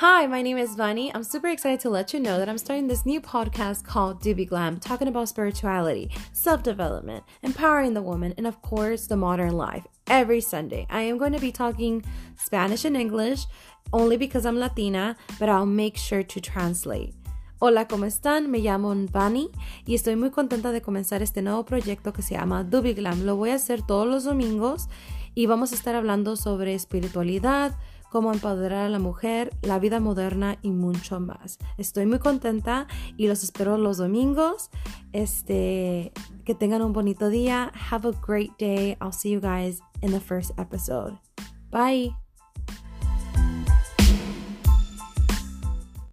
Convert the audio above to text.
Hi, my name is Vani. I'm super excited to let you know that I'm starting this new podcast called Doobie Glam, talking about spirituality, self development, empowering the woman, and of course, the modern life. Every Sunday, I am going to be talking Spanish and English only because I'm Latina, but I'll make sure to translate. Hola, ¿cómo están? Me llamo Vani y estoy muy contenta de comenzar este nuevo proyecto que se llama Doobie Glam. Lo voy a hacer todos los domingos y vamos a estar hablando sobre espiritualidad cómo empoderar a la mujer, la vida moderna y mucho más. Estoy muy contenta y los espero los domingos. Este, que tengan un bonito día. Have a great day. I'll see you guys in the first episode. Bye.